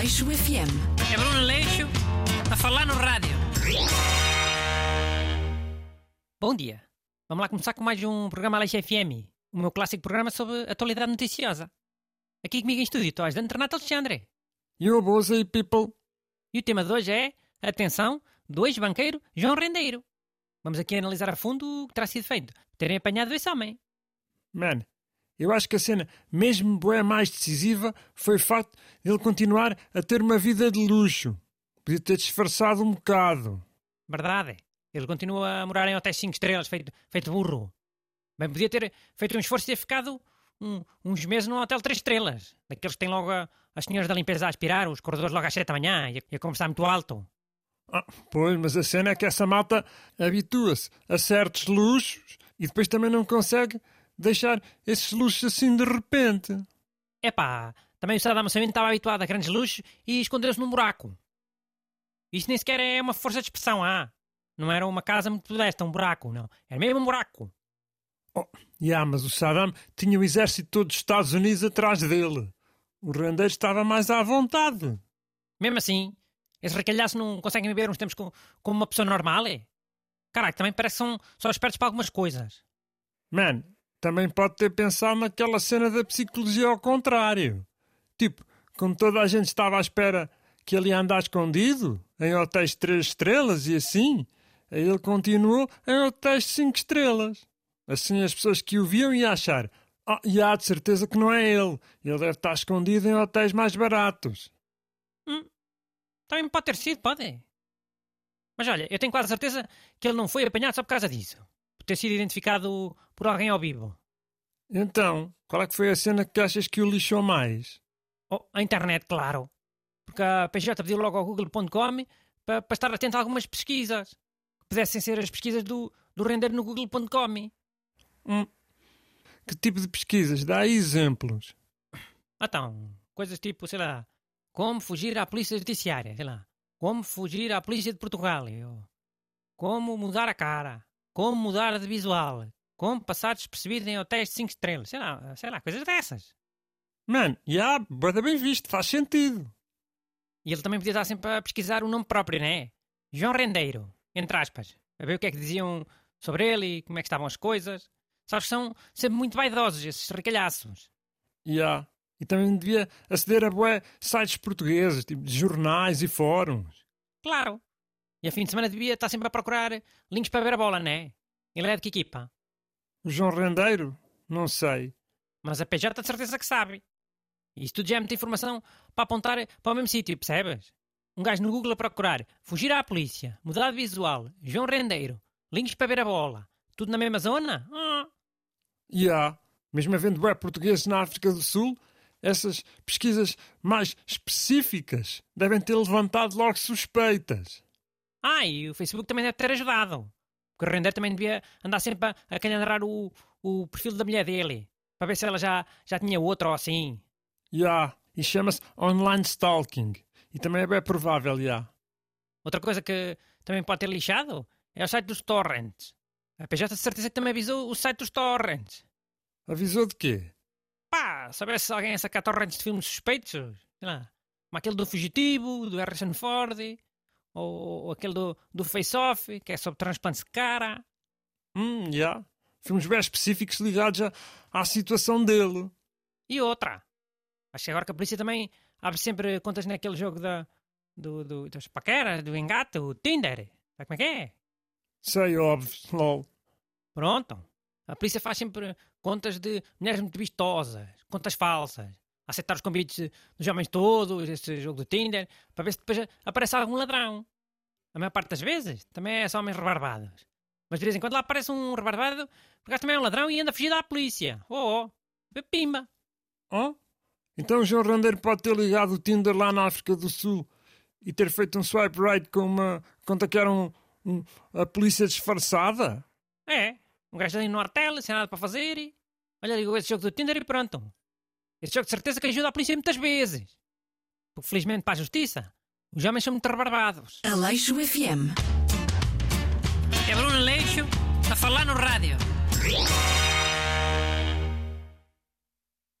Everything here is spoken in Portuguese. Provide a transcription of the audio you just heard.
Aleixo FM. É Bruno Leixo a falar no rádio. Bom dia. Vamos lá começar com mais um programa Aleixo FM. O meu clássico programa sobre atualidade noticiosa. Aqui comigo em estúdio estou ajudante Renato Alexandre. You busy people. E o tema de hoje é, atenção, do ex-banqueiro João Rendeiro. Vamos aqui analisar a fundo o que terá sido feito. Terem apanhado esse homem. Man, eu acho que a cena mesmo boa mais decisiva foi o facto de ele continuar a ter uma vida de luxo. Podia ter disfarçado um bocado. Verdade. Ele continua a morar em hotéis 5 estrelas, feito, feito burro. Bem, podia ter feito um esforço e ter ficado um- uns meses num hotel 3 estrelas. Daqueles que têm logo a- as senhoras da limpeza a aspirar, os corredores logo às 7 da manhã e a, e a conversar muito alto. Ah, pois, mas a cena é que essa malta habitua-se a certos luxos e depois também não consegue deixar esses luxos assim de repente. Epá, também o Saddam Hussein estava habituado a grandes luxos e escondeu-se num buraco. Isso nem sequer é uma força de expressão, ah. Não era uma casa muito modesta, um buraco, não. Era mesmo um buraco. Oh, yeah, mas o Saddam tinha o exército todo dos Estados Unidos atrás dele. O rendeiro estava mais à vontade. Mesmo assim, esse recalhaço não conseguem viver uns tempos com- como uma pessoa normal, é? Caraca, também parece que são só espertos para algumas coisas. Man, também pode ter pensado naquela cena da psicologia ao contrário. Tipo, como toda a gente estava à espera que ele ia andar escondido, em hotéis de três estrelas e assim, ele continuou em hotéis de cinco estrelas. Assim as pessoas que o viam iam achar, ah, e há de certeza que não é ele, ele deve estar escondido em hotéis mais baratos. Também pode ter sido, pode. Mas olha, eu tenho quase certeza que ele não foi apanhado só por causa disso. Ter sido identificado por alguém ao vivo. Então, qual é que foi a cena que achas que o lixou mais? Oh, a internet, claro. Porque a PJ pediu logo ao google.com para, para estar atento a algumas pesquisas. Que pudessem ser as pesquisas do, do render no google.com. Que tipo de pesquisas? Dá aí exemplos. Então, coisas tipo, sei lá, como fugir à polícia judiciária, sei lá, como fugir à polícia de Portugal, eu, como mudar a cara, como mudar de visual, como passar despercebido em hotéis de 5 estrelas, sei lá, sei lá, coisas dessas. Mano, já, yeah, bem visto, faz sentido. E ele também podia estar sempre a pesquisar o nome próprio, né? João Rendeiro, entre aspas, a ver o que é que diziam sobre ele e como é que estavam as coisas. Sabes que são sempre muito vaidosos esses recalhaços. Ya. E também devia aceder a bué sites portugueses, tipo de jornais e fóruns. Claro. E a fim de semana devia estar sempre a procurar links para ver a bola, né? Ele é de que equipa? O João Rendeiro? Não sei. Mas a PJ de certeza que sabe. E isso tudo já é muita informação para apontar para o mesmo sítio, percebes? Um gajo no Google a procurar fugir à polícia, mudar de visual, João Rendeiro, links para ver a bola, tudo na mesma zona? Ah. Ya. Mesmo havendo bué portugueses na África do Sul, essas pesquisas mais específicas devem ter levantado logo suspeitas. Ah, e o Facebook também deve ter ajudado. Porque o Rendeiro também devia andar sempre a, a calhandrar o, o perfil da mulher dele, para ver se ela já, já tinha outro ou assim. Ya. E chama-se online stalking. E também é bem provável, ya. Outra coisa que também pode ter lixado é o site dos torrents. A PJ de certeza que também avisou o site dos torrents. Avisou de quê? Pá, saber se alguém a sacar torrents de filmes suspeitos, sei lá, como aquele do Fugitivo, do Harrison Ford, ou, ou aquele do, do Face Off, que é sobre transplantes de cara. Hum, ya. Filmes bem específicos ligados à, à situação dele. E outra. Acho que agora que a polícia também abre sempre contas naquele jogo da, do, do, das paqueras, do engate, o Tinder. Sabe como é que é? Sei, óbvio. Lol. Pronto. A polícia faz sempre contas de mulheres muito vistosas, contas falsas. Aceitar os convites dos homens todos, esse jogo do Tinder, para ver se depois aparece algum ladrão. A maior parte das vezes também é só homens rebarbados. Mas de vez em quando lá aparece um rebarbado, porque também é um ladrão e anda a fugir da polícia. Oh, oh. Pimba. Oh? Então o João Rendeiro pode ter ligado o Tinder lá na África do Sul e ter feito um swipe right com uma conta que era um, um- a polícia disfarçada? É. Um gajo ali no hotel, sem nada para fazer. E... Olha, ligou esse jogo do Tinder e pronto. Esse jogo de certeza que ajuda a polícia muitas vezes. Porque felizmente para a justiça, os homens são muito rebarbados. Aleixo FM. É Bruno Leixo a falar no rádio.